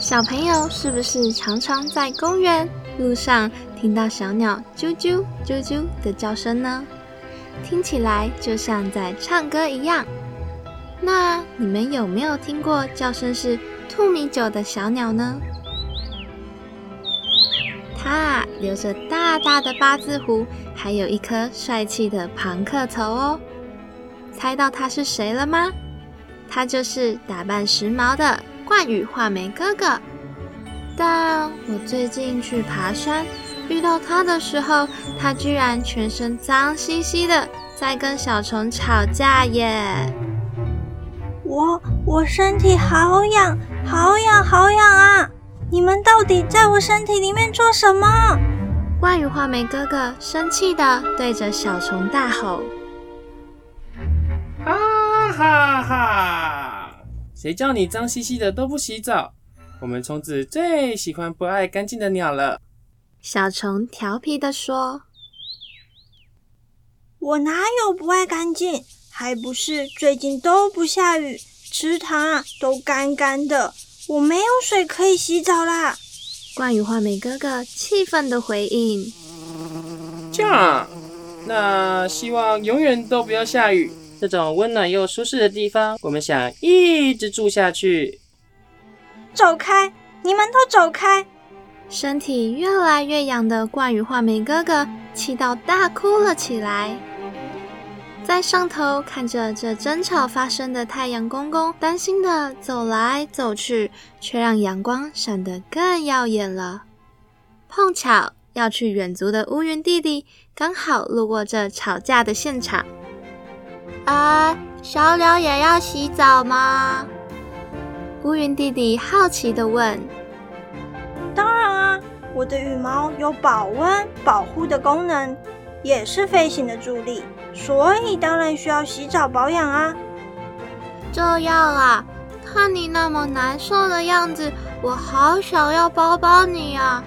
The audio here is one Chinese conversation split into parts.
小朋友是不是常常在公园路上听到小鸟啾啾啾啾的叫声呢？听起来就像在唱歌一样。那你们有没有听过叫声是兔米酒的小鸟呢？它啊留着大大的八字胡，还有一颗帅气的庞克头哦。猜到他是谁了吗？他就是打扮时髦的。冠羽画眉哥哥，但我最近去爬山遇到他的时候，他居然全身脏兮兮的，在跟小虫吵架耶！我我身体好痒，好痒，好痒啊！你们到底在我身体里面做什么？冠羽画眉哥哥生气的对着小虫大吼：“哈哈哈！”谁叫你脏兮兮的都不洗澡？我们虫子最喜欢不爱干净的鸟了。小虫调皮的说：“我哪有不爱干净？还不是最近都不下雨，池塘啊都干干的，我没有水可以洗澡啦。”冠羽画眉哥哥气愤的回应：“这样，那希望永远都不要下雨。”这种温暖又舒适的地方，我们想一直住下去。走开！你们都走开！身体越来越痒的冠羽画眉哥哥气到大哭了起来。在上头看着这争吵发生的太阳公公，担心的走来走去，却让阳光闪得更耀眼了。碰巧要去远足的乌云弟弟刚好路过这吵架的现场。哎，小鸟也要洗澡吗？乌云弟弟好奇的问。当然啊，我的羽毛有保温保护的功能，也是飞行的助力，所以当然需要洗澡保养啊。这样啊，看你那么难受的样子，我好想要抱抱你啊，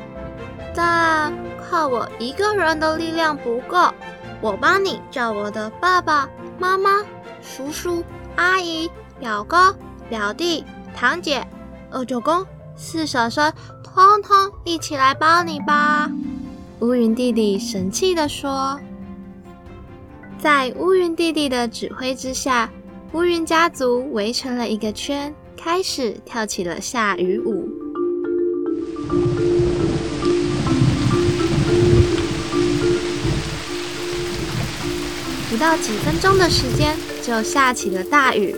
但靠我一个人的力量不够，我帮你叫我的爸爸。妈妈、叔叔、阿姨、表哥、表弟、堂姐、二舅公、四婶婶，通通一起来帮你吧！乌云弟弟神气地说。在乌云弟弟的指挥之下，乌云家族围成了一个圈，开始跳起了下雨舞。到几分钟的时间，就下起了大雨。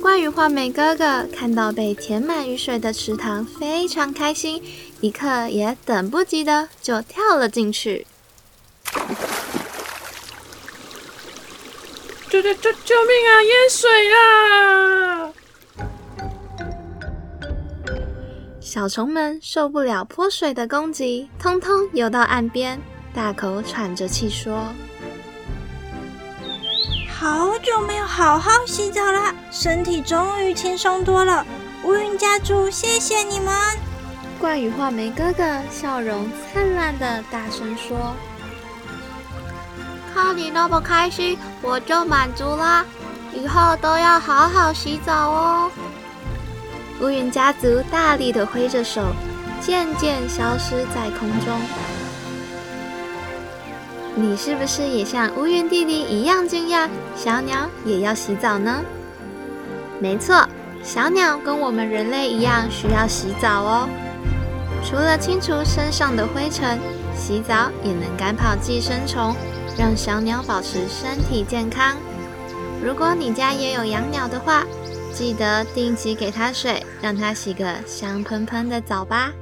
关羽画眉哥哥看到被填满雨水的池塘，非常开心，一刻也等不及的就跳了进去。救救救救命啊！淹水啦！小虫们受不了泼水的攻击，通通游到岸边。大口喘着气说：“好久没有好好洗澡了，身体终于轻松多了。乌云家族，谢谢你们！”怪羽画眉哥哥笑容灿烂的大声说：“看你那么开心，我就满足啦！以后都要好好洗澡哦。”乌云家族大力的挥着手，渐渐消失在空中。你是不是也像乌云弟弟一样惊讶？小鸟也要洗澡呢？没错，小鸟跟我们人类一样需要洗澡哦。除了清除身上的灰尘，洗澡也能赶跑寄生虫，让小鸟保持身体健康。如果你家也有养鸟的话，记得定期给它水，让它洗个香喷喷的澡吧。